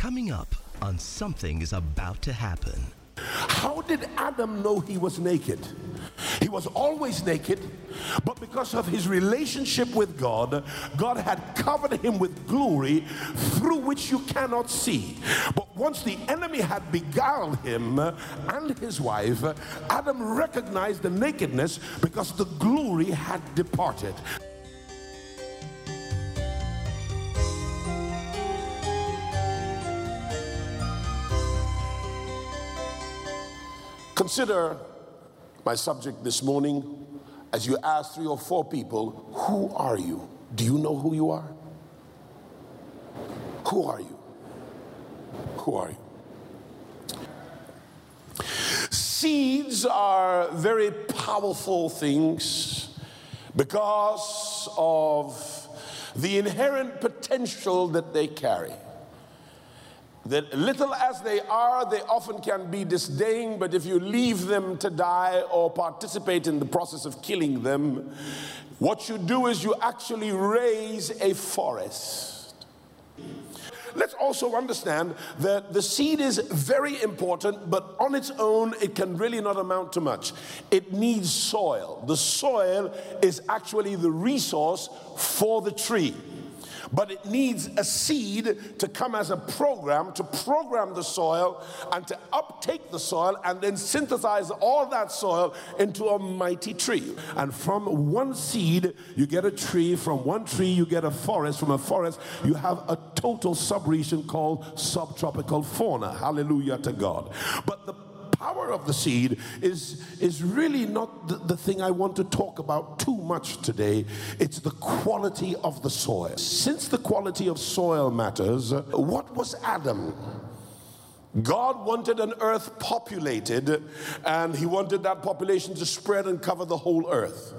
Coming up on Something is About to Happen. How did Adam know he was naked? He was always naked, but because of his relationship with God, God had covered him with glory through which you cannot see. But once the enemy had beguiled him and his wife, Adam recognized the nakedness because the glory had departed. Consider my subject this morning as you ask three or four people, Who are you? Do you know who you are? Who are you? Who are you? Seeds are very powerful things because of the inherent potential that they carry that little as they are, they often can be disdained, but if you leave them to die or participate in the process of killing them, what you do is you actually raise a forest. Let's also understand that the seed is very important, but on its own, it can really not amount to much. It needs soil. The soil is actually the resource for the tree but it needs a seed to come as a program to program the soil and to uptake the soil and then synthesize all that soil into a mighty tree. And from one seed, you get a tree. From one tree, you get a forest. From a forest, you have a total subregion called subtropical fauna. Hallelujah to God. But the power of the seed is, is really not the, the thing I want to talk about too much today. It's the quality of the soil. Since the quality of soil matters, what was Adam? God wanted an earth populated, and He wanted that population to spread and cover the whole earth.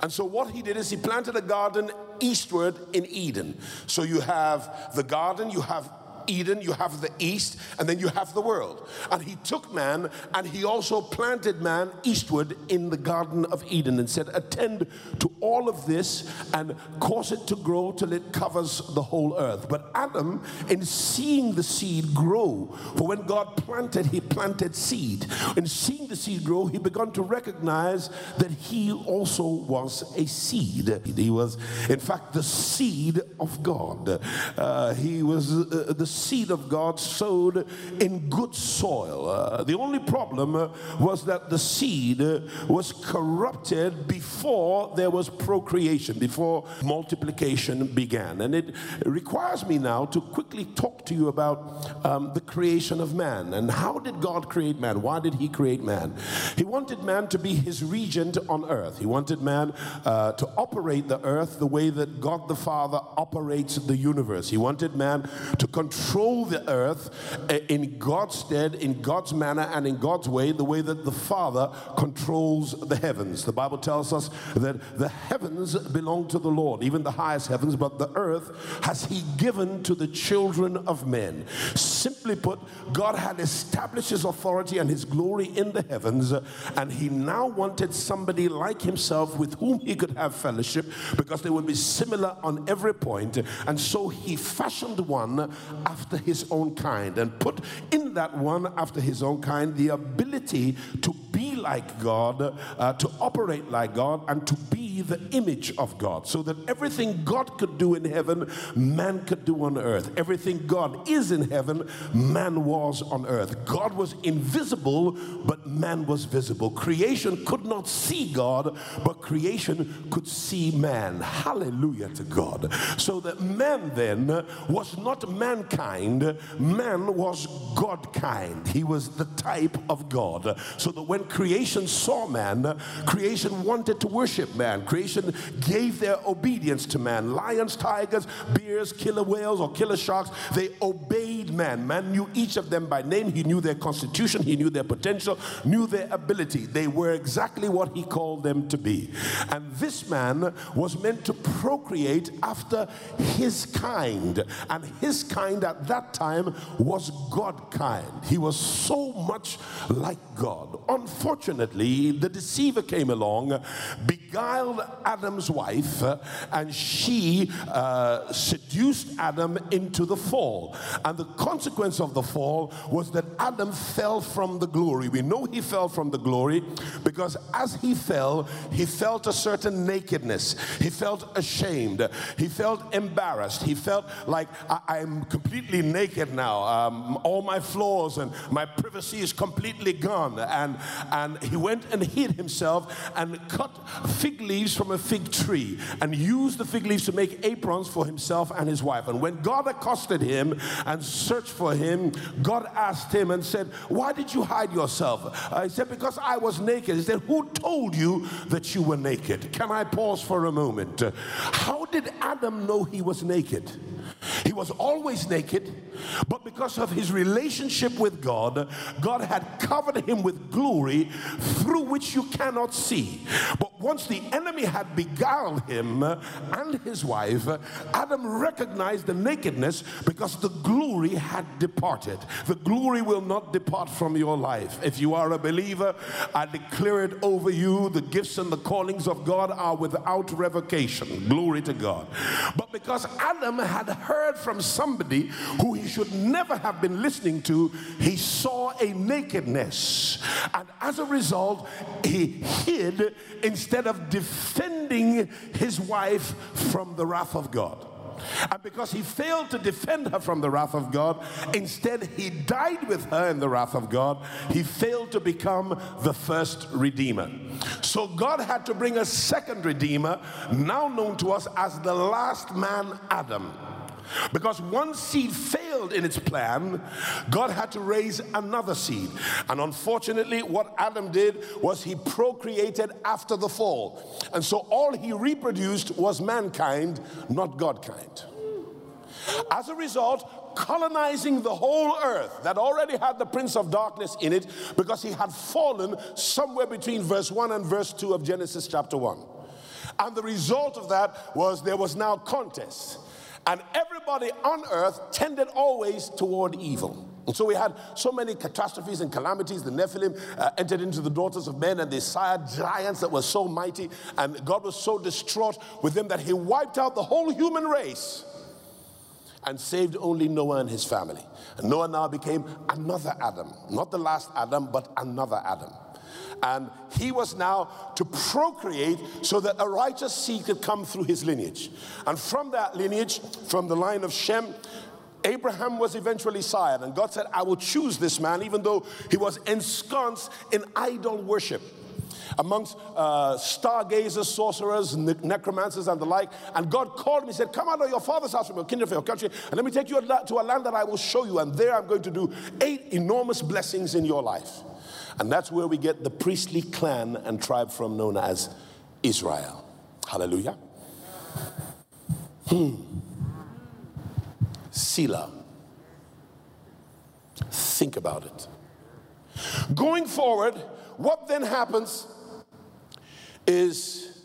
And so, what He did is He planted a garden eastward in Eden. So, you have the garden, you have Eden, you have the east, and then you have the world. And he took man and he also planted man eastward in the Garden of Eden and said, Attend to all of this and cause it to grow till it covers the whole earth. But Adam, in seeing the seed grow, for when God planted, he planted seed. In seeing the seed grow, he began to recognize that he also was a seed. He was, in fact, the seed of God. Uh, he was uh, the seed of God sowed in good soil. Uh, the only problem uh, was that the seed uh, was corrupted before there was procreation, before multiplication began. And it requires me now to quickly talk to you about um, the creation of man and how did God create man? Why did He create man? He wanted man to be His regent on earth. He wanted man uh, to operate the earth the way that God the Father operates the universe. He wanted man to control control the earth eh, in God's stead, in God's manner, and in God's way, the way that the Father controls the heavens. The Bible tells us that the heavens belong to the Lord, even the highest heavens, but the earth has He given to the children of men. Simply put, God had established His authority and His glory in the heavens, and He now wanted somebody like Himself with whom He could have fellowship because they would be similar on every point. And so He fashioned one after his own kind and put in that one after his own kind the ability to be like God, uh, to operate like God, and to be the image of God. So that everything God could do in heaven, man could do on earth. Everything God is in heaven, man was on earth. God was invisible, but man was visible. Creation could not see God, but creation could see man. Hallelujah to God. So that man then was not mankind, man was God kind. He was the type of God. So that when creation saw man, creation wanted to worship man. Creation gave their obedience to man. Lions, tigers, bears, killer whales, or killer sharks, they obeyed man. Man knew each of them by name. He knew their constitution, he knew their potential, knew their ability. They were exactly what he called them to be. And this man was meant to procreate after his kind. And his kind at that time was God kind. He was so much like God. Unfortunately, the deceiver came along, beguiled Adam's wife, and she uh, seduced Adam into the fall. And the consequence of the fall was that Adam fell from the glory. We know he fell from the glory because as he fell, he felt a certain nakedness. He felt ashamed. He felt embarrassed. He felt like I- am completely naked now. Um, all my flaws and my privacy is completely gone. And, and he went and hid himself and cut fig leaves from a fig tree and used the fig leaves to make aprons for himself and his wife. And when God accosted him and searched for him, God asked him and said, Why did you hide yourself? Uh, he said, Because I was naked. He said, Who told you that you were naked? Can I pause for a moment? How did Adam know he was naked? He was always naked, but because of his relationship with God, God had covered him with glory through which you cannot see. But once the enemy had beguiled him and his wife, Adam recognized the nakedness because the glory had departed. The glory will not depart from your life. If you are a believer, I declare it over you the gifts and the callings of God are without revocation. Glory to God. But because Adam had heard from somebody who he should never have been listening to, he saw a nakedness. And as a result, he hid instead of defending his wife from the wrath of God. And because he failed to defend her from the wrath of God, instead he died with her in the wrath of God. He failed to become the first redeemer. So God had to bring a second redeemer, now known to us as the last man, Adam. Because one seed failed in its plan, God had to raise another seed. And unfortunately, what Adam did was he procreated after the fall. And so all he reproduced was mankind, not Godkind. As a result, colonizing the whole earth that already had the prince of darkness in it because he had fallen somewhere between verse 1 and verse 2 of Genesis chapter 1. And the result of that was there was now contest. And everybody on earth tended always toward evil. And so we had so many catastrophes and calamities. The Nephilim uh, entered into the daughters of men and they sired giants that were so mighty. And God was so distraught with them that he wiped out the whole human race and saved only Noah and his family. And Noah now became another Adam, not the last Adam, but another Adam. And he was now to procreate so that a righteous seed could come through his lineage. And from that lineage, from the line of Shem, Abraham was eventually sired. And God said, I will choose this man, even though he was ensconced in idol worship amongst uh, stargazers, sorcerers, ne- necromancers, and the like. And God called me, He said, Come out of your father's house from your kindred, from your country, and let me take you to a land that I will show you. And there I'm going to do eight enormous blessings in your life. And that's where we get the priestly clan and tribe from known as Israel. Hallelujah. Hmm. Selah. Think about it. Going forward, what then happens is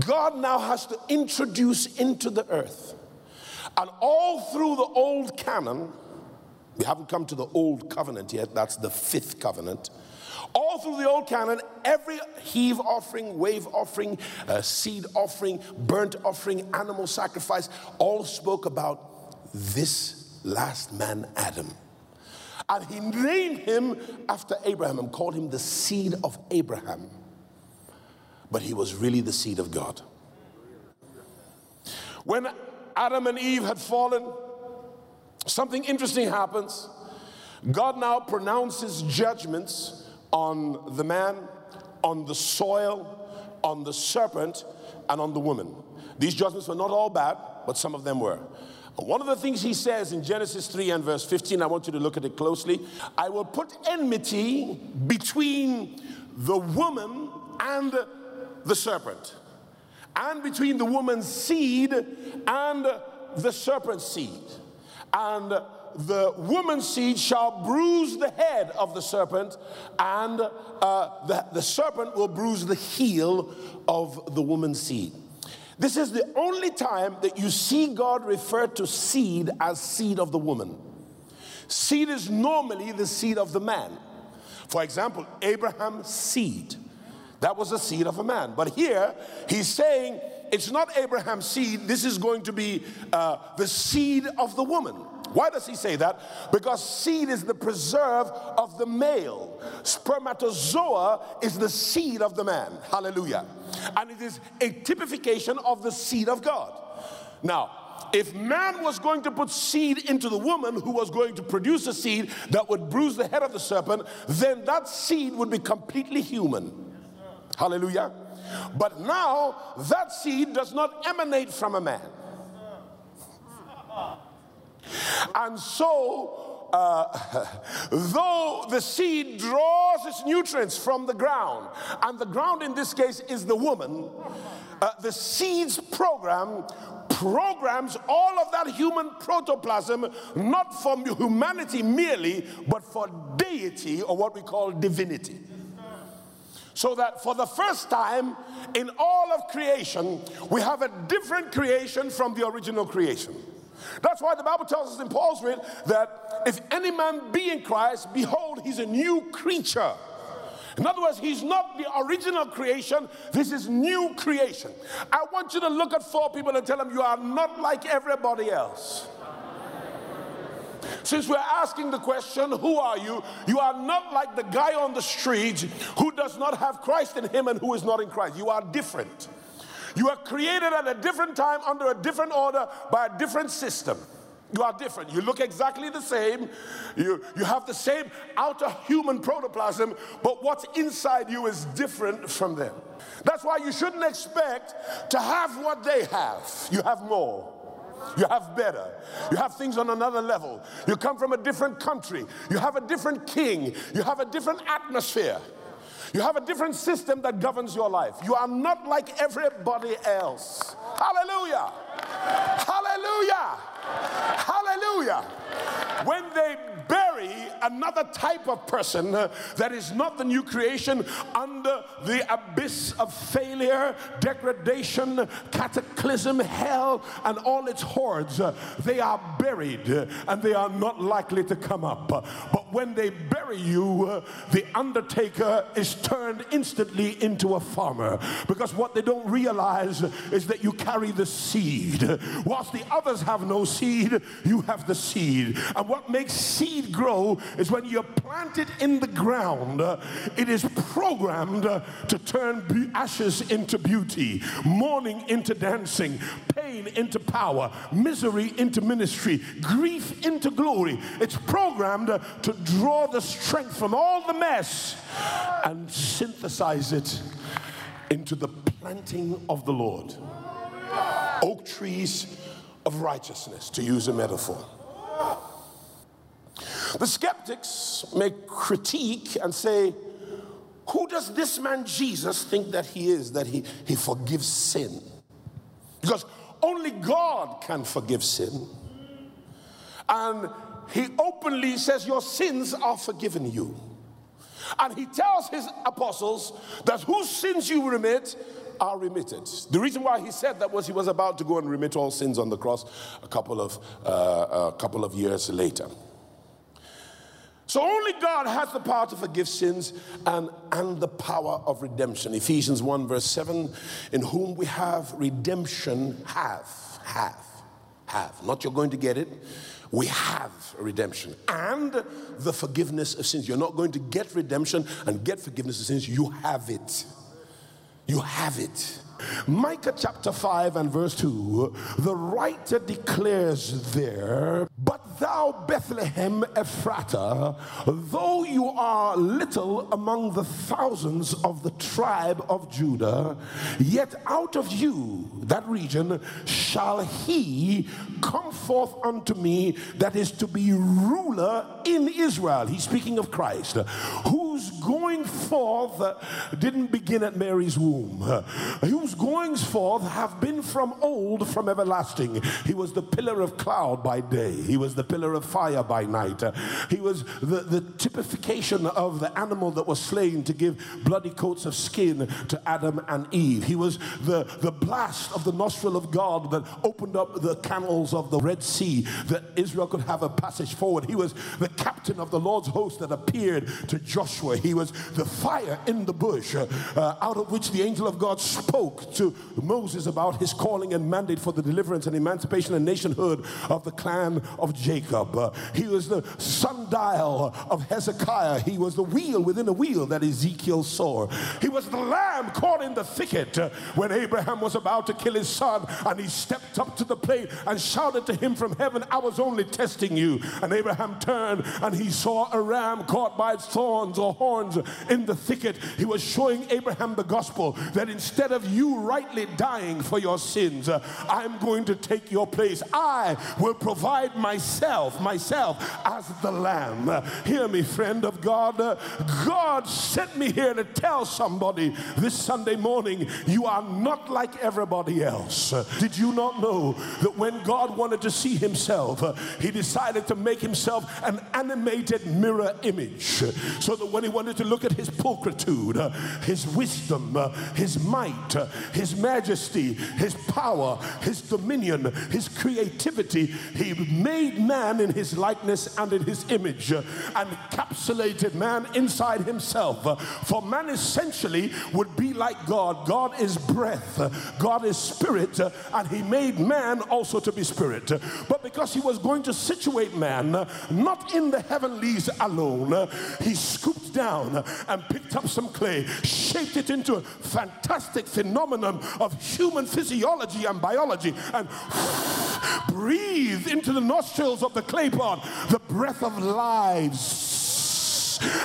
God now has to introduce into the earth. And all through the old canon, we haven't come to the old covenant yet, that's the fifth covenant. All through the old canon, every heave offering, wave offering, uh, seed offering, burnt offering, animal sacrifice, all spoke about this last man, Adam. And he named him after Abraham and called him the seed of Abraham. But he was really the seed of God. When Adam and Eve had fallen, something interesting happens. God now pronounces judgments on the man, on the soil, on the serpent, and on the woman. These judgments were not all bad, but some of them were. One of the things he says in Genesis 3 and verse 15, I want you to look at it closely. I will put enmity between the woman and the serpent, and between the woman's seed and the serpent's seed. And the woman's seed shall bruise the head of the serpent, and uh, the, the serpent will bruise the heel of the woman's seed. This is the only time that you see God refer to seed as seed of the woman. Seed is normally the seed of the man. For example, Abraham's seed. That was the seed of a man. But here, he's saying it's not Abraham's seed, this is going to be uh, the seed of the woman. Why does he say that? Because seed is the preserve of the male. Spermatozoa is the seed of the man. Hallelujah. And it is a typification of the seed of God. Now, if man was going to put seed into the woman who was going to produce a seed that would bruise the head of the serpent, then that seed would be completely human. Hallelujah. But now that seed does not emanate from a man. And so, uh, though the seed draws its nutrients from the ground, and the ground in this case is the woman, uh, the seed's program programs all of that human protoplasm not for humanity merely, but for deity or what we call divinity. So that for the first time in all of creation, we have a different creation from the original creation. That's why the Bible tells us in Paul's writ that if any man be in Christ, behold, he's a new creature. In other words, he's not the original creation, this is new creation. I want you to look at four people and tell them you are not like everybody else. Since we're asking the question, who are you? You are not like the guy on the street who does not have Christ in him and who is not in Christ. You are different. You are created at a different time under a different order by a different system. You are different. You look exactly the same. You, you have the same outer human protoplasm, but what's inside you is different from them. That's why you shouldn't expect to have what they have. You have more. You have better. You have things on another level. You come from a different country. You have a different king. You have a different atmosphere. You have a different system that governs your life. You are not like everybody else. Hallelujah. Hallelujah. Hallelujah. When they bury another type of person that is not the new creation under the abyss of failure, degradation, cataclysm, hell, and all its hordes, they are buried and they are not likely to come up. But when they bury you, the undertaker is turned instantly into a farmer because what they don't realize is that you carry the seed. Whilst the others have no seed, you have the seed. And what makes seed grow is when you plant it in the ground, uh, it is programmed uh, to turn ashes into beauty, mourning into dancing, pain into power, misery into ministry, grief into glory. It's programmed uh, to draw the strength from all the mess and synthesize it into the planting of the Lord. Oak trees of righteousness, to use a metaphor. The skeptics may critique and say, Who does this man Jesus think that he is, that he, he forgives sin? Because only God can forgive sin. And he openly says, Your sins are forgiven you. And he tells his apostles that whose sins you remit are remitted. The reason why he said that was he was about to go and remit all sins on the cross a couple of, uh, a couple of years later. So only God has the power to forgive sins and, and the power of redemption. Ephesians 1, verse 7 In whom we have redemption, have, have, have. Not you're going to get it. We have redemption and the forgiveness of sins. You're not going to get redemption and get forgiveness of sins. You have it. You have it. Micah chapter 5 and verse 2, the writer declares there, But thou, Bethlehem Ephratah, though you are little among the thousands of the tribe of Judah, yet out of you, that region, shall he come forth unto me that is to be ruler in Israel. He's speaking of Christ, whose going forth didn't begin at Mary's womb. Whose goings forth have been from old, from everlasting. He was the pillar of cloud by day, he was the pillar of fire by night. He was the, the typification of the animal that was slain to give bloody coats of skin to Adam and Eve. He was the, the blast of the nostril of God that opened up the canals of the Red Sea that Israel could have a passage forward. He was the captain of the Lord's host that appeared to Joshua. He was the fire in the bush uh, out of which the angel of God spoke to Moses about his calling and mandate for the deliverance and emancipation and nationhood of the clan of Jacob. Uh, he was the sundial of Hezekiah. He was the wheel within a wheel that Ezekiel saw. He was the lamb caught in the thicket uh, when Abraham was about to kill his son and he stepped up to the plate and shouted to him from heaven, I was only testing you. And Abraham turned and he saw a ram caught by its thorns or horns in the thicket. He was showing Abraham the gospel that instead of you rightly dying for your sins, uh, I'm going to take your place. I will provide myself, myself as the lamb. Hear me, friend of God. God sent me here to tell somebody this Sunday morning, you are not like everybody else. Did you not know that when God wanted to see himself, he decided to make himself an animated mirror image so that when he wanted to look at his pulchritude, his wisdom, his might, his majesty, his power, his dominion, his creativity, he made man in his likeness and in his image uh, and encapsulated man inside himself. Uh, for man essentially would be like God. God is breath, uh, God is spirit, and he made man also to be spirit. But because he was going to situate man not in the heavenlies alone, he scooped down and picked up some clay, shaped it into a fantastic phenomenon of human physiology and biology, and breathed into the nostrils of the clay pot the breath of lives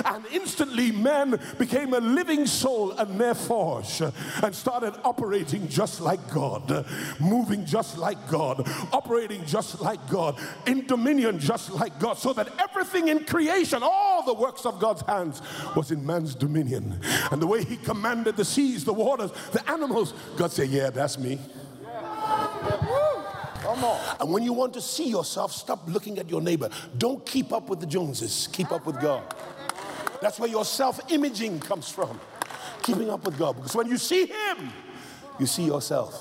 and instantly man became a living soul, a nephesh, and started operating just like God, moving just like God, operating just like God, in dominion just like God, so that everything in creation, all the works of God's hands, was in man's dominion. And the way he commanded the seas, the waters, the animals, God said, Yeah, that's me. And when you want to see yourself, stop looking at your neighbor. Don't keep up with the Joneses, keep up with God. That's where your self imaging comes from. Keeping up with God. Because when you see Him, you see yourself.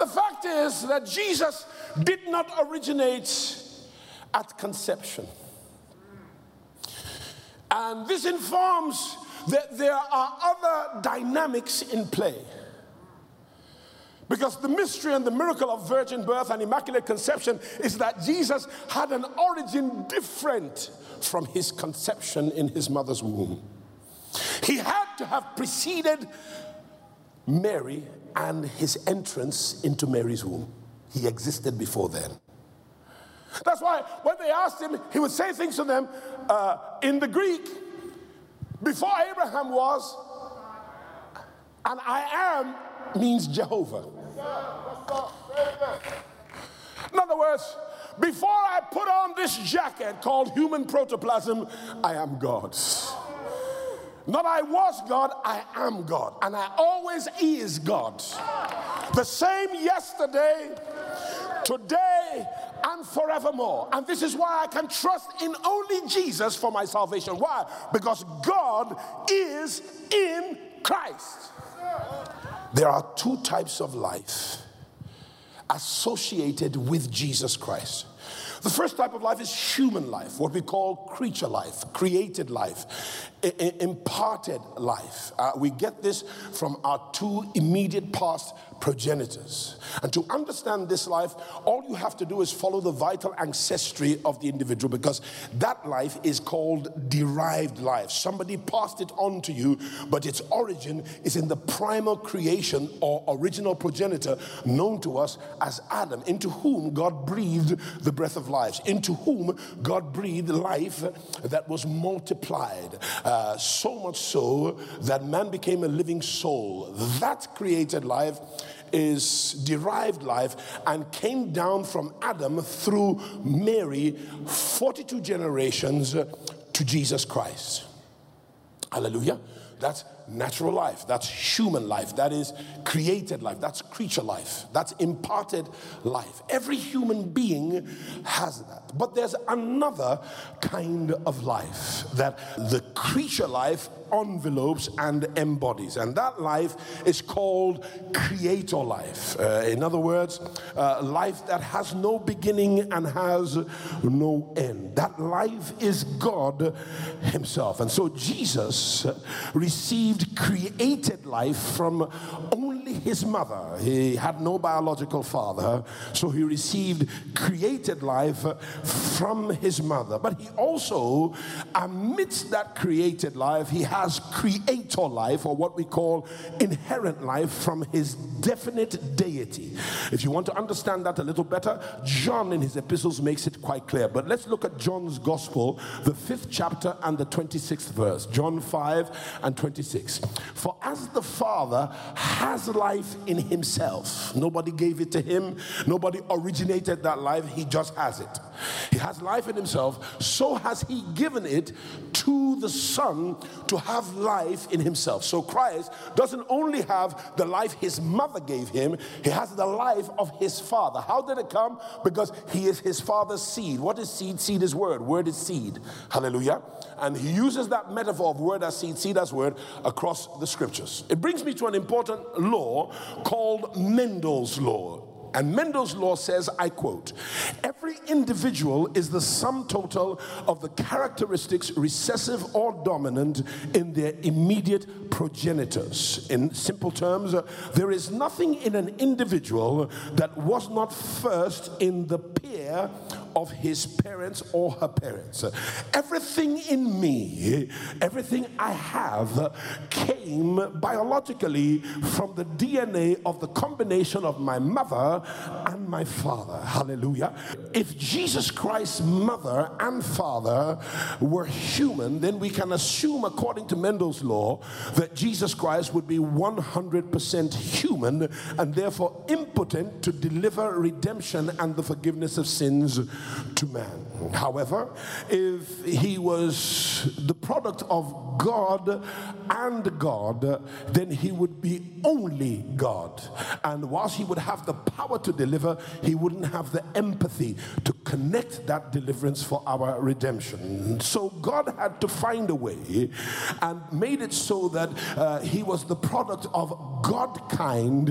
The fact is that Jesus did not originate at conception. And this informs that there are other dynamics in play. Because the mystery and the miracle of virgin birth and immaculate conception is that Jesus had an origin different from his conception in his mother's womb. He had to have preceded Mary and his entrance into Mary's womb. He existed before then. That's why when they asked him, he would say things to them uh, in the Greek before Abraham was, and I am means Jehovah. In other words, before I put on this jacket called human protoplasm, I am God. Not I was God, I am God. And I always is God. The same yesterday, today, and forevermore. And this is why I can trust in only Jesus for my salvation. Why? Because God is in Christ. There are two types of life associated with Jesus Christ. The first type of life is human life, what we call creature life, created life, imparted life. Uh, we get this from our two immediate past progenitors. And to understand this life, all you have to do is follow the vital ancestry of the individual because that life is called derived life. Somebody passed it on to you, but its origin is in the primal creation or original progenitor known to us as Adam, into whom God breathed the breath of life, into whom God breathed life that was multiplied. Uh, so much so that man became a living soul. That created life is derived life and came down from Adam through Mary 42 generations to Jesus Christ. Hallelujah. That's natural life. That's human life. That is created life. That's creature life. That's imparted life. Every human being has that. But there's another kind of life that the creature life envelopes and embodies. And that life is called creator life. Uh, in other words, uh, life that has no beginning and has no end. That life is God Himself. And so Jesus received created life from only His mother. He had no biological father, so He received created life from His mother. But He also, amidst that created life, He has creator life, or what we call inherent life, from his definite deity. If you want to understand that a little better, John in his epistles makes it quite clear. But let's look at John's gospel, the fifth chapter and the 26th verse. John 5 and 26. For as the Father has life in himself, nobody gave it to him, nobody originated that life, he just has it. He has life in himself, so has he given it to the Son to have life in himself. So Christ doesn't only have the life his mother gave him, he has the life of his father. How did it come? Because he is his father's seed. What is seed? Seed is word. Word is seed. Hallelujah. And he uses that metaphor of word as seed, seed as word across the scriptures. It brings me to an important law called Mendel's law. And Mendel's law says, I quote, every individual is the sum total of the characteristics recessive or dominant in their immediate progenitors. In simple terms, there is nothing in an individual that was not first in the pair of his parents or her parents. Everything in me, everything I have, came biologically from the DNA of the combination of my mother and my father. Hallelujah. If Jesus Christ's mother and father were human, then we can assume, according to Mendel's law, that Jesus Christ would be 100% human and therefore impotent to deliver redemption and the forgiveness of sins to man. However, if he was the product of God and God, then he would be only God. And whilst he would have the power to deliver, he wouldn't have the empathy to connect that deliverance for our redemption. So God had to find a way and made it so that uh, he was the product of God kind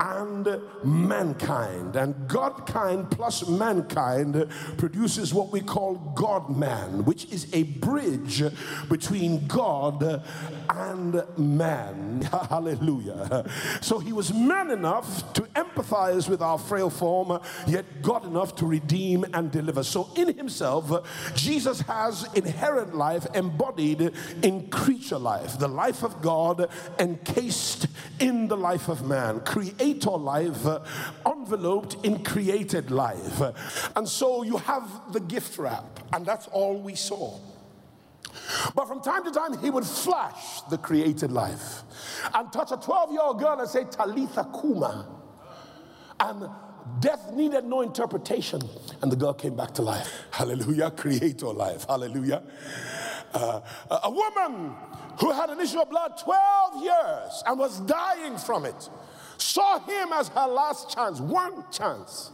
and mankind. And God kind plus mankind produces what we call God man, which is a bridge between God and man. Hallelujah. So he was man enough to empathize with our frail form, yet God enough to redeem and deliver. So in himself, Jesus has inherent life embodied in creature life, the life of God encased in the life of man, creator life enveloped in created life. And so you have the gift wrap, and that's all we saw. But from time to time, he would flash the created life and touch a 12 year old girl and say, Talitha Kuma. And death needed no interpretation, and the girl came back to life. Hallelujah. Creator life. Hallelujah. Uh, a woman who had an issue of blood 12 years and was dying from it saw him as her last chance, one chance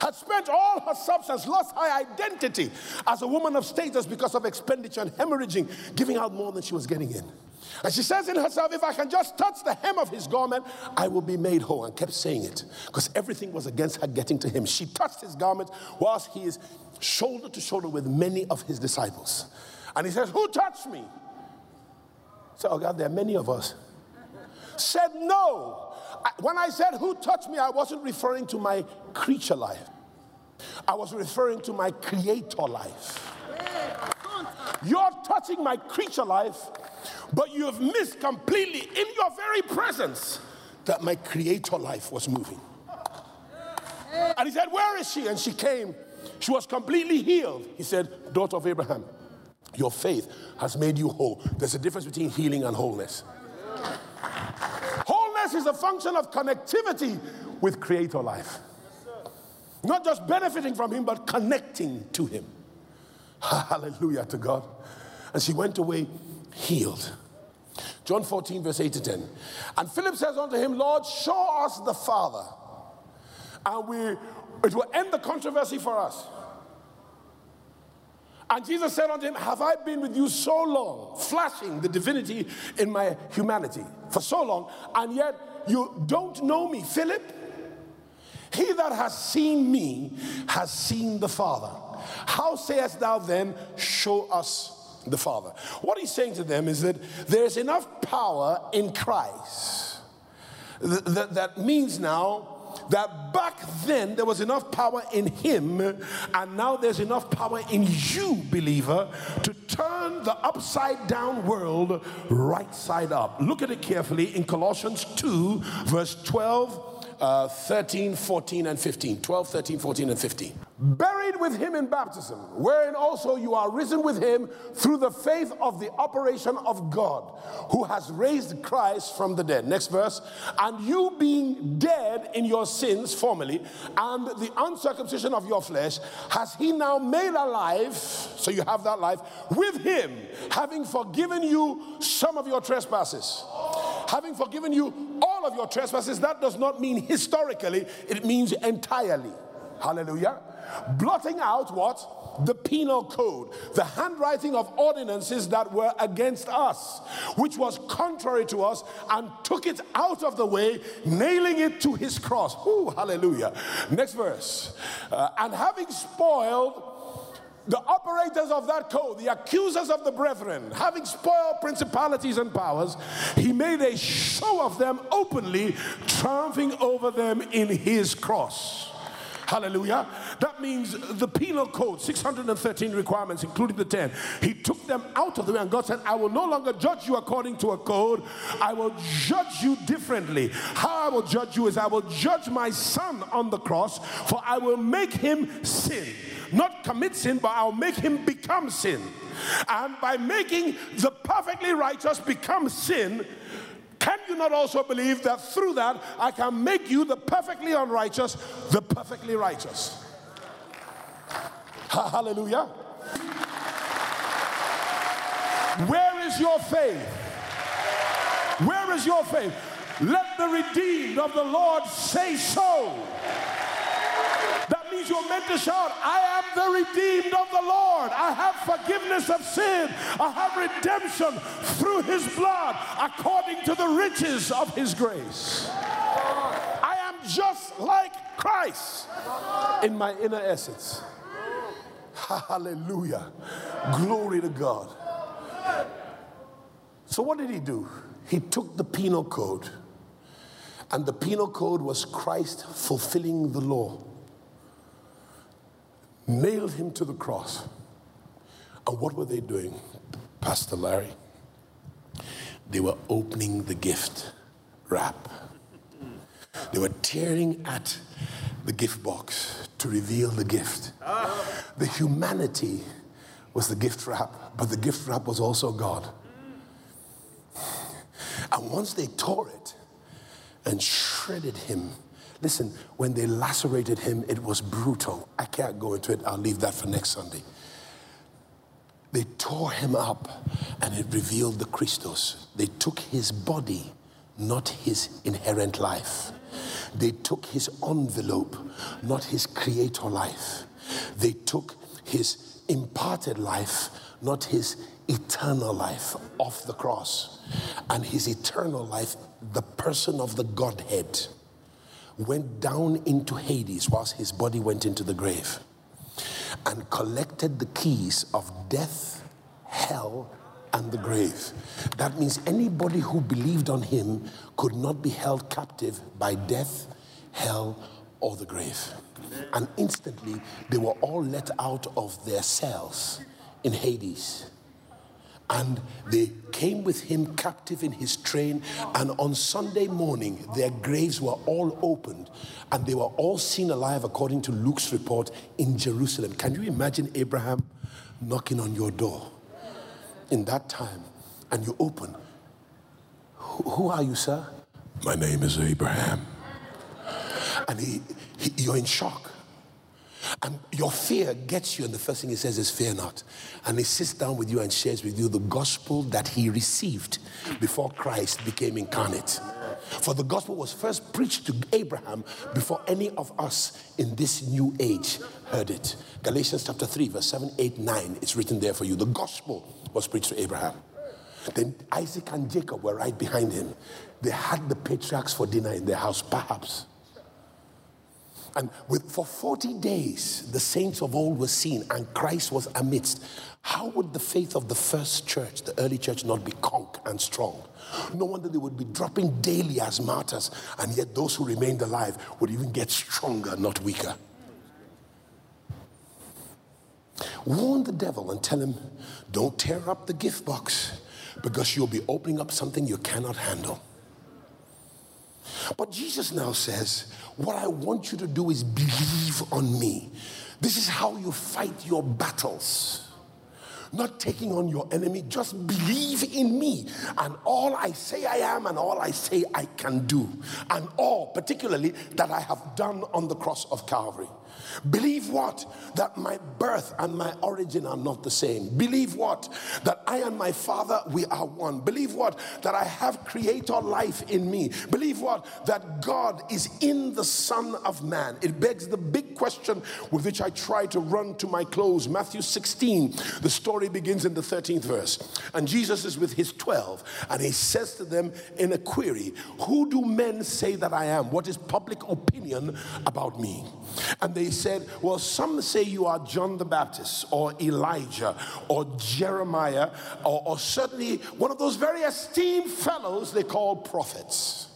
had spent all her substance, lost her identity as a woman of status because of expenditure and hemorrhaging, giving out more than she was getting in. And she says in herself, if I can just touch the hem of his garment, I will be made whole. And kept saying it because everything was against her getting to him. She touched his garment whilst he is shoulder to shoulder with many of his disciples. And he says, Who touched me? So, oh God, there are many of us. Said no. When I said, Who touched me? I wasn't referring to my creature life, I was referring to my creator life. You're touching my creature life, but you have missed completely in your very presence that my creator life was moving. And he said, Where is she? And she came. She was completely healed. He said, Daughter of Abraham, your faith has made you whole. There's a difference between healing and wholeness. Wholeness is a function of connectivity with creator life. Not just benefiting from him, but connecting to him. Hallelujah to God. And she went away healed. John 14, verse 8 to 10. And Philip says unto him, Lord, show us the Father, and we it will end the controversy for us. And Jesus said unto him, Have I been with you so long, flashing the divinity in my humanity for so long, and yet you don't know me, Philip? He that has seen me has seen the Father. How sayest thou then, Show us the Father? What he's saying to them is that there's enough power in Christ that, that means now that back then there was enough power in him, and now there's enough power in you, believer, to turn the upside down world right side up. Look at it carefully in Colossians 2, verse 12 uh, 13, 14, and 15. 12, 13, 14, and 15. Buried with him in baptism, wherein also you are risen with him through the faith of the operation of God, who has raised Christ from the dead. Next verse. And you being dead in your sins formerly, and the uncircumcision of your flesh, has he now made alive, so you have that life, with him, having forgiven you some of your trespasses having forgiven you all of your trespasses, that does not mean historically, it means entirely. Hallelujah. Blotting out what? the penal code, the handwriting of ordinances that were against us, which was contrary to us, and took it out of the way, nailing it to his cross. Ooh, hallelujah. Next verse. Uh, and having spoiled the operators of that code, the accusers of the brethren, having spoiled principalities and powers, he made a show of them openly, triumphing over them in his cross. Hallelujah. That means the penal code, 613 requirements, including the 10. He took them out of the way, and God said, I will no longer judge you according to a code. I will judge you differently. How I will judge you is I will judge my son on the cross, for I will make him sin not commit sin, but I'll make him become sin. And by making the perfectly righteous become sin, you not also believe that through that I can make you the perfectly unrighteous, the perfectly righteous? Hallelujah. Where is your faith? Where is your faith? Let the redeemed of the Lord say so you're meant to shout, I am the redeemed of the Lord. I have forgiveness of sin. I have redemption through his blood according to the riches of his grace. I am just like Christ in my inner essence. Hallelujah. Glory to God. So, what did he do? He took the penal code, and the penal code was Christ fulfilling the law nailed him to the cross. And what were they doing, Pastor Larry? They were opening the gift wrap. They were tearing at the gift box to reveal the gift. The humanity was the gift wrap, but the gift wrap was also God. And once they tore it and shredded him, Listen, when they lacerated him, it was brutal. I can't go into it, I'll leave that for next Sunday. They tore him up and it revealed the Christos. They took his body, not his inherent life. They took his envelope, not his creator life. They took his imparted life, not his eternal life, off the cross. And his eternal life, the person of the Godhead went down into Hades whilst his body went into the grave and collected the keys of death, hell, and the grave. That means anybody who believed on him could not be held captive by death, hell, or the grave. And instantly they were all let out of their cells in Hades and they came with him captive in his train. And on Sunday morning, their graves were all opened and they were all seen alive, according to Luke's report, in Jerusalem. Can you imagine Abraham knocking on your door in that time and you open? Who are you, sir? My name is Abraham. And he, he, you're in shock. And your fear gets you, and the first thing he says is, Fear not. And he sits down with you and shares with you the gospel that he received before Christ became incarnate. For the gospel was first preached to Abraham before any of us in this new age heard it. Galatians chapter 3, verse 7, 8, 9, it's written there for you. The gospel was preached to Abraham. Then Isaac and Jacob were right behind him. They had the patriarchs for dinner in their house, perhaps. And with, for 40 days, the saints of old were seen and Christ was amidst. How would the faith of the first church, the early church, not be conk and strong? No wonder they would be dropping daily as martyrs, and yet those who remained alive would even get stronger, not weaker. Warn the devil and tell him, don't tear up the gift box because you'll be opening up something you cannot handle. But Jesus now says, What I want you to do is believe on me. This is how you fight your battles. Not taking on your enemy, just believe in me and all I say I am and all I say I can do, and all, particularly, that I have done on the cross of Calvary. Believe what? That my birth and my origin are not the same. Believe what? That I and my Father, we are one. Believe what? That I have creator life in me. Believe what? That God is in the Son of Man. It begs the big question with which I try to run to my close. Matthew 16, the story begins in the 13th verse. And Jesus is with his 12, and he says to them in a query, Who do men say that I am? What is public opinion about me? And they said, Well, some say you are John the Baptist or Elijah or Jeremiah or, or certainly one of those very esteemed fellows they call prophets.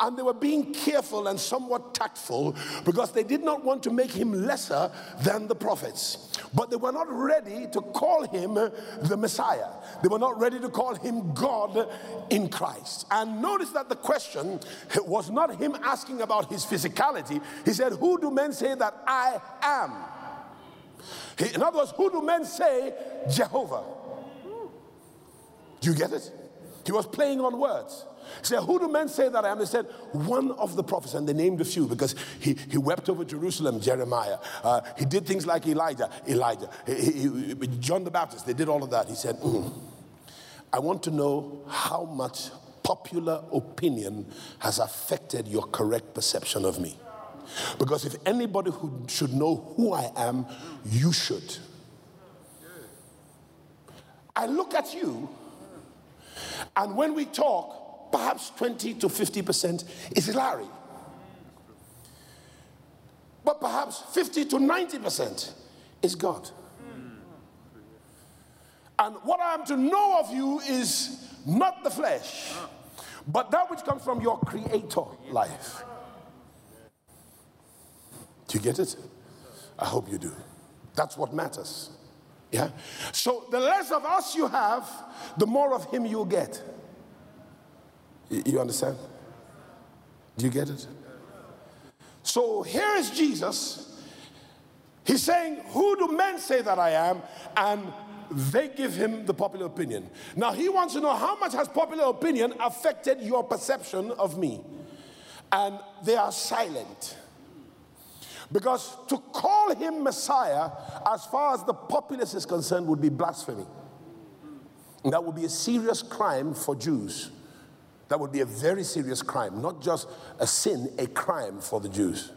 And they were being careful and somewhat tactful because they did not want to make him lesser than the prophets. But they were not ready to call him the Messiah. They were not ready to call him God in Christ. And notice that the question was not him asking about his physicality. He said, Who do men say that I am? In other words, who do men say Jehovah? Do you get it? He was playing on words. Said, Who do men say that I am? They said, One of the prophets. And they named a few because he, he wept over Jerusalem, Jeremiah. Uh, he did things like Elijah, Elijah. He, he, John the Baptist, they did all of that. He said, mm, I want to know how much popular opinion has affected your correct perception of me. Because if anybody who should know who I am, you should. I look at you, and when we talk, perhaps 20 to 50% is Larry. But perhaps 50 to 90% is God. And what I am to know of you is not the flesh, but that which comes from your creator life. Do you get it? I hope you do. That's what matters. Yeah? So the less of us you have, the more of him you'll get. You understand? Do you get it? So here is Jesus. He's saying, Who do men say that I am? And they give him the popular opinion. Now he wants to know how much has popular opinion affected your perception of me? And they are silent. Because to call him Messiah, as far as the populace is concerned, would be blasphemy. That would be a serious crime for Jews. That would be a very serious crime, not just a sin, a crime for the Jews.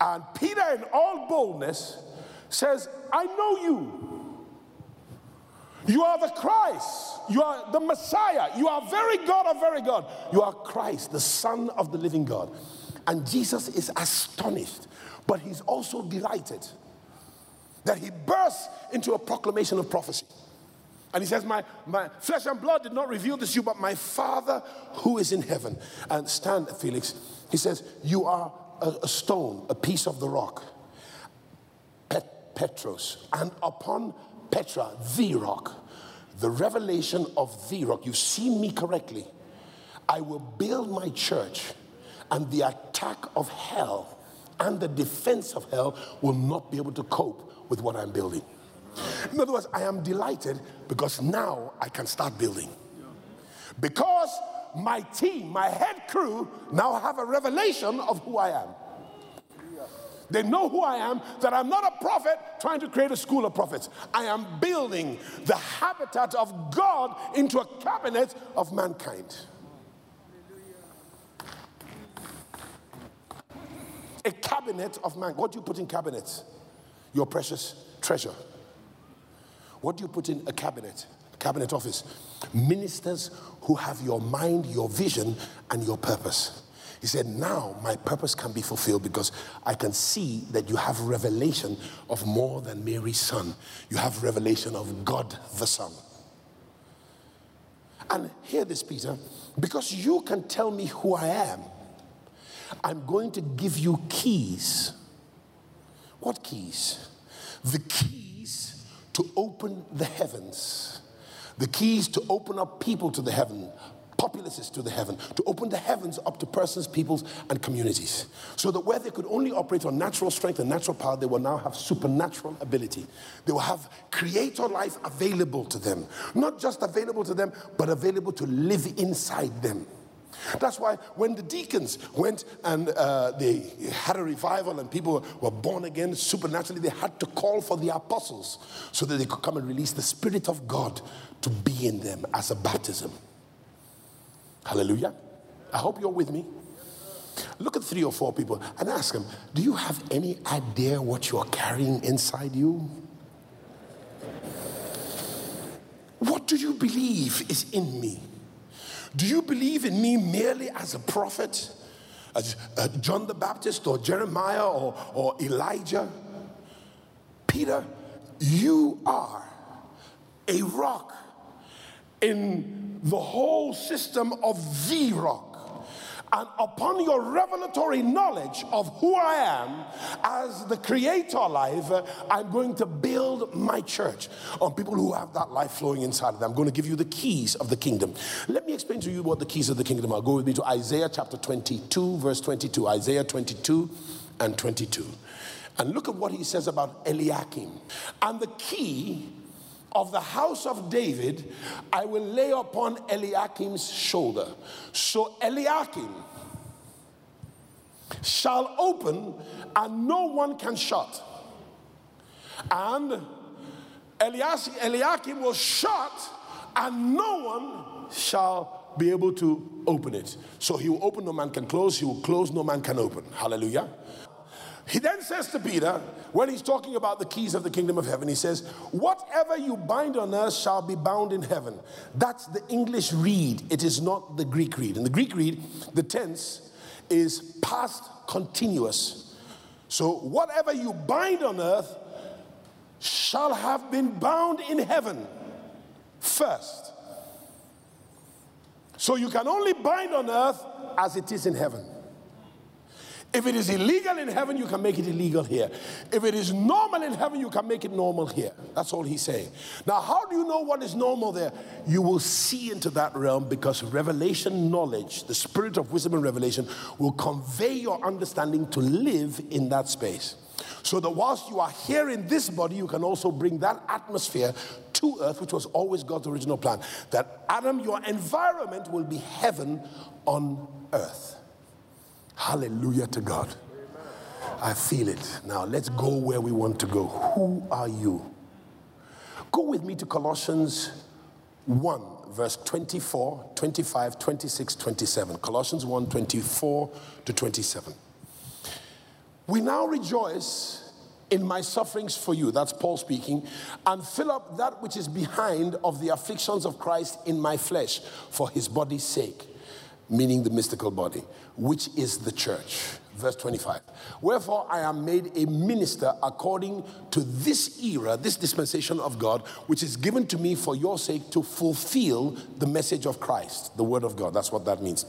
And Peter, in all boldness, says, I know you. You are the Christ. You are the Messiah. You are very God of very God. You are Christ, the Son of the living God. And Jesus is astonished, but he's also delighted that he bursts into a proclamation of prophecy. And he says, my, my flesh and blood did not reveal this to you, but my Father who is in heaven. And stand, Felix. He says, You are a, a stone, a piece of the rock. Pet, Petros. And upon Petra, the rock, the revelation of the rock. You've seen me correctly. I will build my church, and the attack of hell and the defense of hell will not be able to cope with what I'm building. In other words, I am delighted because now I can start building. Because my team, my head crew, now have a revelation of who I am. They know who I am, that I'm not a prophet trying to create a school of prophets. I am building the habitat of God into a cabinet of mankind. A cabinet of man. What do you put in cabinets? Your precious treasure. What do you put in a cabinet? A cabinet office. Ministers who have your mind, your vision, and your purpose. He said, Now my purpose can be fulfilled because I can see that you have revelation of more than Mary's son. You have revelation of God the Son. And hear this, Peter, because you can tell me who I am, I'm going to give you keys. What keys? The keys to open the heavens, the keys to open up people to the heaven, populaces to the heaven, to open the heavens up to persons, peoples, and communities. So that where they could only operate on natural strength and natural power, they will now have supernatural ability. They will have creator life available to them. Not just available to them, but available to live inside them. That's why when the deacons went and uh, they had a revival and people were born again supernaturally, they had to call for the apostles so that they could come and release the Spirit of God to be in them as a baptism. Hallelujah. I hope you're with me. Look at three or four people and ask them, Do you have any idea what you're carrying inside you? What do you believe is in me? Do you believe in me merely as a prophet, as uh, John the Baptist or Jeremiah or, or Elijah? Peter, you are a rock in the whole system of the rock. And upon your revelatory knowledge of who I am as the creator life, I'm going to build my church on people who have that life flowing inside of them. I'm going to give you the keys of the kingdom. Let me explain to you what the keys of the kingdom are. Go with me to Isaiah chapter 22, verse 22. Isaiah 22 and 22. And look at what he says about Eliakim. And the key of the house of David I will lay upon Eliakim's shoulder. So Eliakim shall open and no one can shut. And Eliakim will shut and no one shall be able to open it. So he will open, no man can close. He will close, no man can open. Hallelujah. He then says to Peter, when he's talking about the keys of the kingdom of heaven, he says, Whatever you bind on earth shall be bound in heaven. That's the English read, it is not the Greek read. In the Greek read, the tense is past continuous. So, whatever you bind on earth shall have been bound in heaven first. So, you can only bind on earth as it is in heaven. If it is illegal in heaven, you can make it illegal here. If it is normal in heaven, you can make it normal here. That's all he's saying. Now, how do you know what is normal there? You will see into that realm because revelation knowledge, the spirit of wisdom and revelation, will convey your understanding to live in that space. So that whilst you are here in this body, you can also bring that atmosphere to earth, which was always God's original plan. That Adam, your environment will be heaven on earth. Hallelujah to God. I feel it. Now let's go where we want to go. Who are you? Go with me to Colossians 1, verse 24, 25, 26, 27. Colossians 1, 24 to 27. We now rejoice in my sufferings for you, that's Paul speaking, and fill up that which is behind of the afflictions of Christ in my flesh for his body's sake meaning the mystical body, which is the church. Verse 25. Wherefore I am made a minister according to this era, this dispensation of God, which is given to me for your sake to fulfill the message of Christ, the word of God. That's what that means.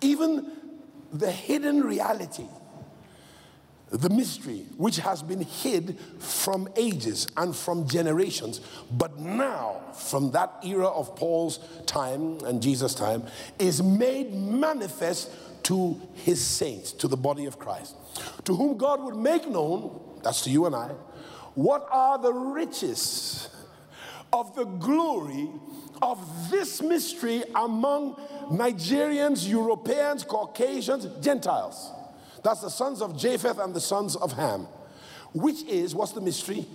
Even the hidden reality the mystery which has been hid from ages and from generations, but now, from that era of Paul's time and Jesus' time, is made manifest to his saints, to the body of Christ, to whom God would make known, that's to you and I, what are the riches of the glory of this mystery among Nigerians, Europeans, Caucasians, Gentiles That's the sons of Japheth and the sons of Ham, which is, what's the mystery?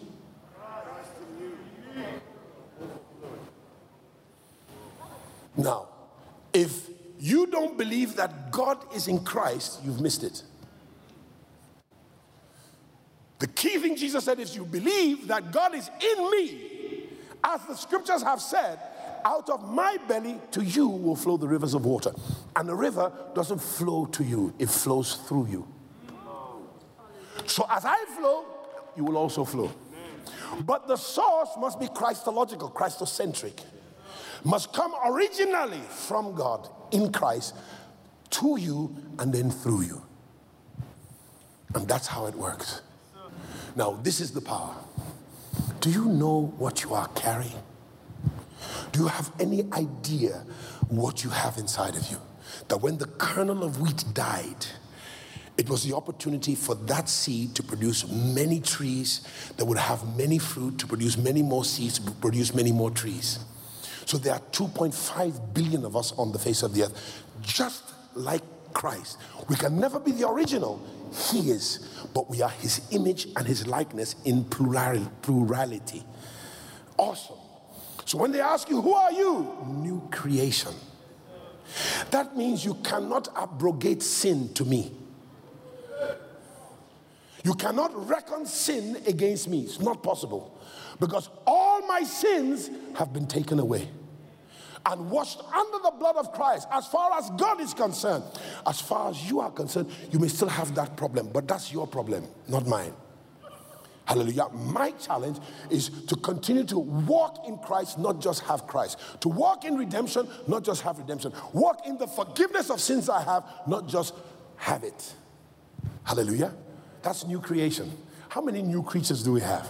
Now, if you don't believe that God is in Christ, you've missed it. The key thing Jesus said is you believe that God is in me, as the scriptures have said, out of my belly to you will flow the rivers of water. And the river doesn't flow to you, it flows through you. So as I flow, you will also flow. But the source must be Christological, Christocentric. Must come originally from God in Christ to you and then through you. And that's how it works. Now, this is the power. Do you know what you are carrying? Do you have any idea what you have inside of you? That when the kernel of wheat died, it was the opportunity for that seed to produce many trees that would have many fruit, to produce many more seeds, to produce many more trees. So there are 2.5 billion of us on the face of the earth, just like Christ. We can never be the original. He is, but we are his image and his likeness in plurality. Awesome. So when they ask you, Who are you? New creation. That means you cannot abrogate sin to me. You cannot reckon sin against me. It's not possible. Because all my sins have been taken away and washed under the blood of Christ. As far as God is concerned, as far as you are concerned, you may still have that problem, but that's your problem, not mine. Hallelujah. My challenge is to continue to walk in Christ, not just have Christ. To walk in redemption, not just have redemption. Walk in the forgiveness of sins I have, not just have it. Hallelujah. That's new creation. How many new creatures do we have?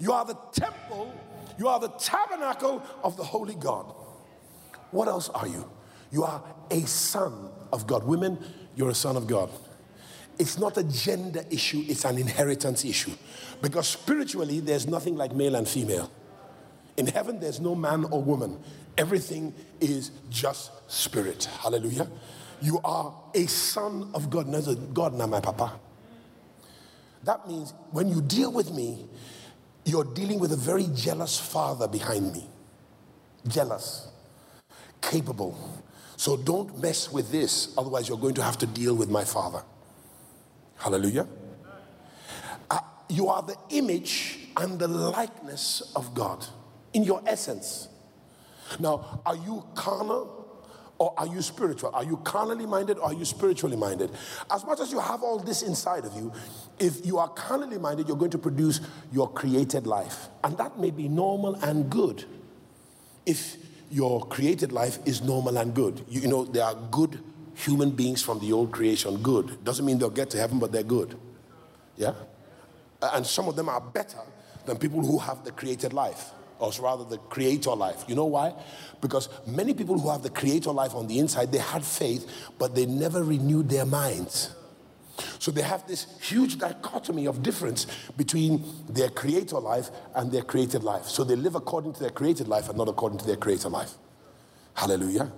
You are the temple, you are the tabernacle of the Holy God. What else are you? You are a son of God. Women, you're a son of God. It's not a gender issue, it's an inheritance issue. Because spiritually, there's nothing like male and female. In heaven, there's no man or woman. Everything is just spirit. Hallelujah. You are a son of God. God, not my papa. That means when you deal with me, you're dealing with a very jealous father behind me. Jealous, capable. So don't mess with this, otherwise, you're going to have to deal with my father. Hallelujah. Uh, you are the image and the likeness of God in your essence. Now, are you carnal or are you spiritual? Are you carnally minded or are you spiritually minded? As much as you have all this inside of you, if you are carnally minded, you're going to produce your created life. And that may be normal and good. If your created life is normal and good, you, you know, there are good human beings from the old creation, good. Doesn't mean they'll get to heaven, but they're good. Yeah? And some of them are better than people who have the created life or rather the creator life. You know why? Because many people who have the creator life on the inside, they had faith, but they never renewed their minds. So they have this huge dichotomy of difference between their creator life and their created life. So they live according to their created life and not according to their creator life. Hallelujah.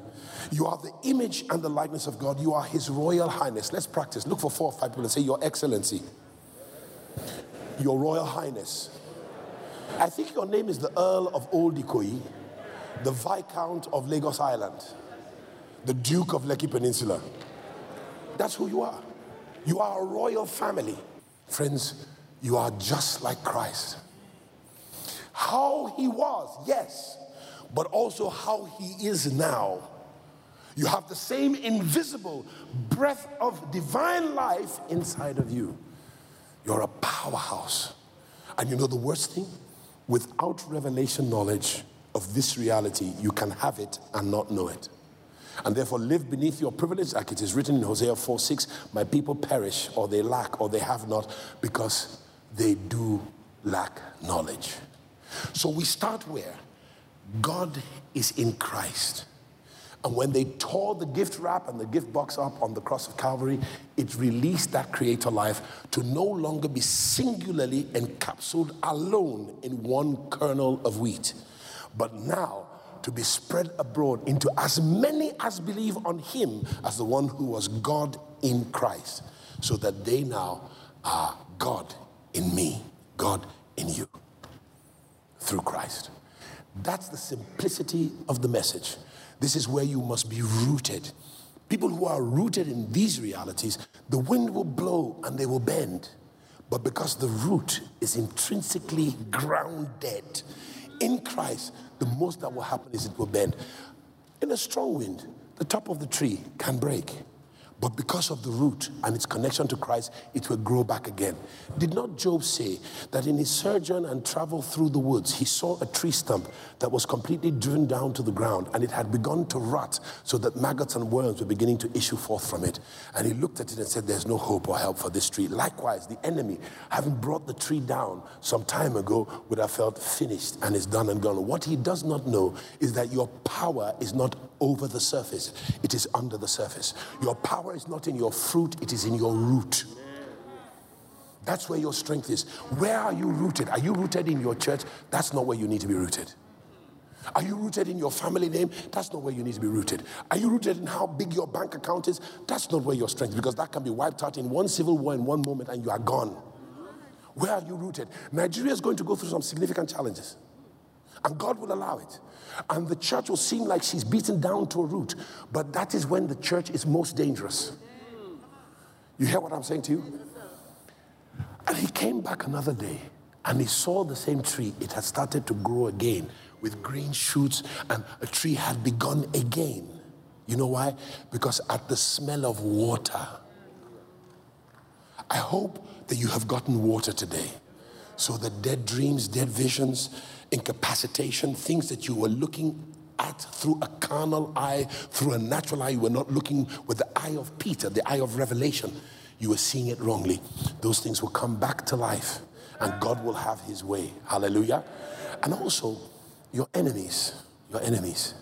You are the image and the likeness of God. You are His Royal Highness. Let's practice. Look for four or five people and say, Your Excellency, Your Royal Highness, I think your name is the Earl of Old Ikoyi, the Viscount of Lagos Island, the Duke of Lekki Peninsula. That's who you are. You are a royal family. Friends, you are just like Christ. How he was, yes, but also how he is now. You have the same invisible breath of divine life inside of you. You're a powerhouse. And you know the worst thing? Without revelation knowledge of this reality, you can have it and not know it. And therefore, live beneath your privilege, like it is written in Hosea 4 6 My people perish, or they lack, or they have not, because they do lack knowledge. So we start where? God is in Christ. And when they tore the gift wrap and the gift box up on the cross of Calvary, it released that creator life to no longer be singularly encapsulated alone in one kernel of wheat, but now to be spread abroad into as many as believe on him as the one who was God in Christ. so that they now are God in me, God in you through Christ. That's the simplicity of the message. This is where you must be rooted. People who are rooted in these realities, the wind will blow and they will bend. But because the root is intrinsically grounded in Christ, the most that will happen is it will bend. In a strong wind, the top of the tree can break. But because of the root and its connection to Christ, it will grow back again. Did not Job say that in his sojourn and travel through the woods, he saw a tree stump that was completely driven down to the ground and it had begun to rot so that maggots and worms were beginning to issue forth from it? And he looked at it and said, There's no hope or help for this tree. Likewise, the enemy, having brought the tree down some time ago, would have felt finished and is done and gone. What he does not know is that your power is not over the surface, it is under the surface. Your power is not in your fruit, it is in your root. That's where your strength is. Where are you rooted? Are you rooted in your church? That's not where you need to be rooted. Are you rooted in your family name? That's not where you need to be rooted. Are you rooted in how big your bank account is? That's not where your strength is because that can be wiped out in one civil war in one moment and you are gone. Where are you rooted? Nigeria is going to go through some significant challenges. And God will allow it. And the church will seem like she's beaten down to a root. But that is when the church is most dangerous. You hear what I'm saying to you? And he came back another day and he saw the same tree. It had started to grow again with green shoots, and a tree had begun again. You know why? Because at the smell of water, I hope that you have gotten water today. So the dead dreams, dead visions, incapacitation, things that you were looking at through a carnal eye, through a natural eye. You were not looking with the eye of Peter, the eye of revelation. You were seeing it wrongly. Those things will come back to life and God will have his way. Hallelujah. And also, your enemies, your enemies,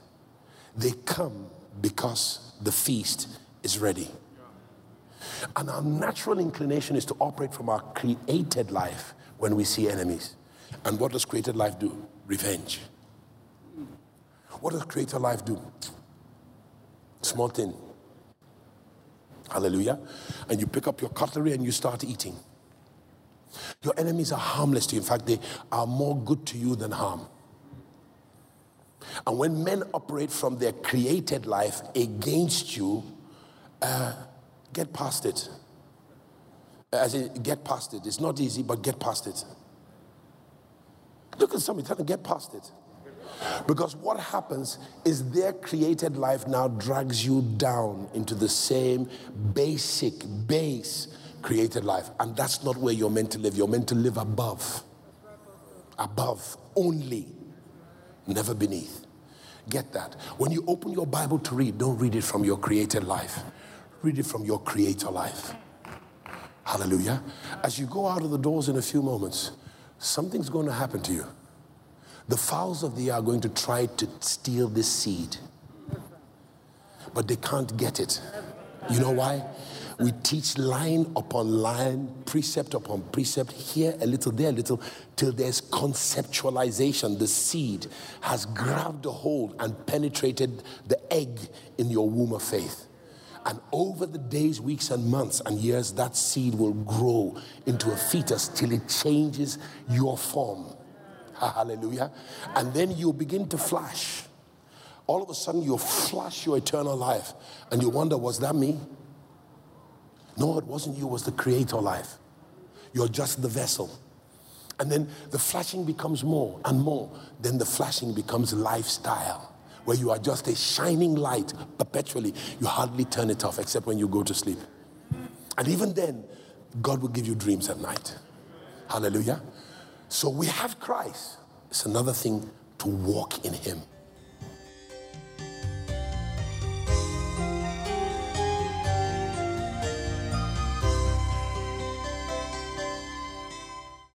they come because the feast is ready. And our natural inclination is to operate from our created life when we see enemies. And what does created life do? Revenge. What does created life do? Small thing. Hallelujah. And you pick up your cutlery and you start eating. Your enemies are harmless to you. In fact, they are more good to you than harm. And when men operate from their created life against you, uh, get past it. As in, get past it. It's not easy, but get past it. Look at somebody, tell them, get past it. Because what happens is their created life now drags you down into the same basic, base created life. And that's not where you're meant to live. You're meant to live above. Above only, never beneath. Get that. When you open your Bible to read, don't read it from your created life, read it from your creator life. Hallelujah. As you go out of the doors in a few moments, something's going to happen to you. The fowls of the air are going to try to steal this seed, but they can't get it. You know why? We teach line upon line, precept upon precept, here a little, there a little, till there's conceptualization. The seed has grabbed a hold and penetrated the egg in your womb of faith. And over the days, weeks, and months and years, that seed will grow into a fetus till it changes your form. Hallelujah. And then you begin to flash. All of a sudden, you flash your eternal life. And you wonder, was that me? No, it wasn't you, it was the creator life. You're just the vessel. And then the flashing becomes more and more. Then the flashing becomes lifestyle, where you are just a shining light perpetually. You hardly turn it off except when you go to sleep. And even then, God will give you dreams at night. Hallelujah. So we have Christ. It's another thing to walk in Him.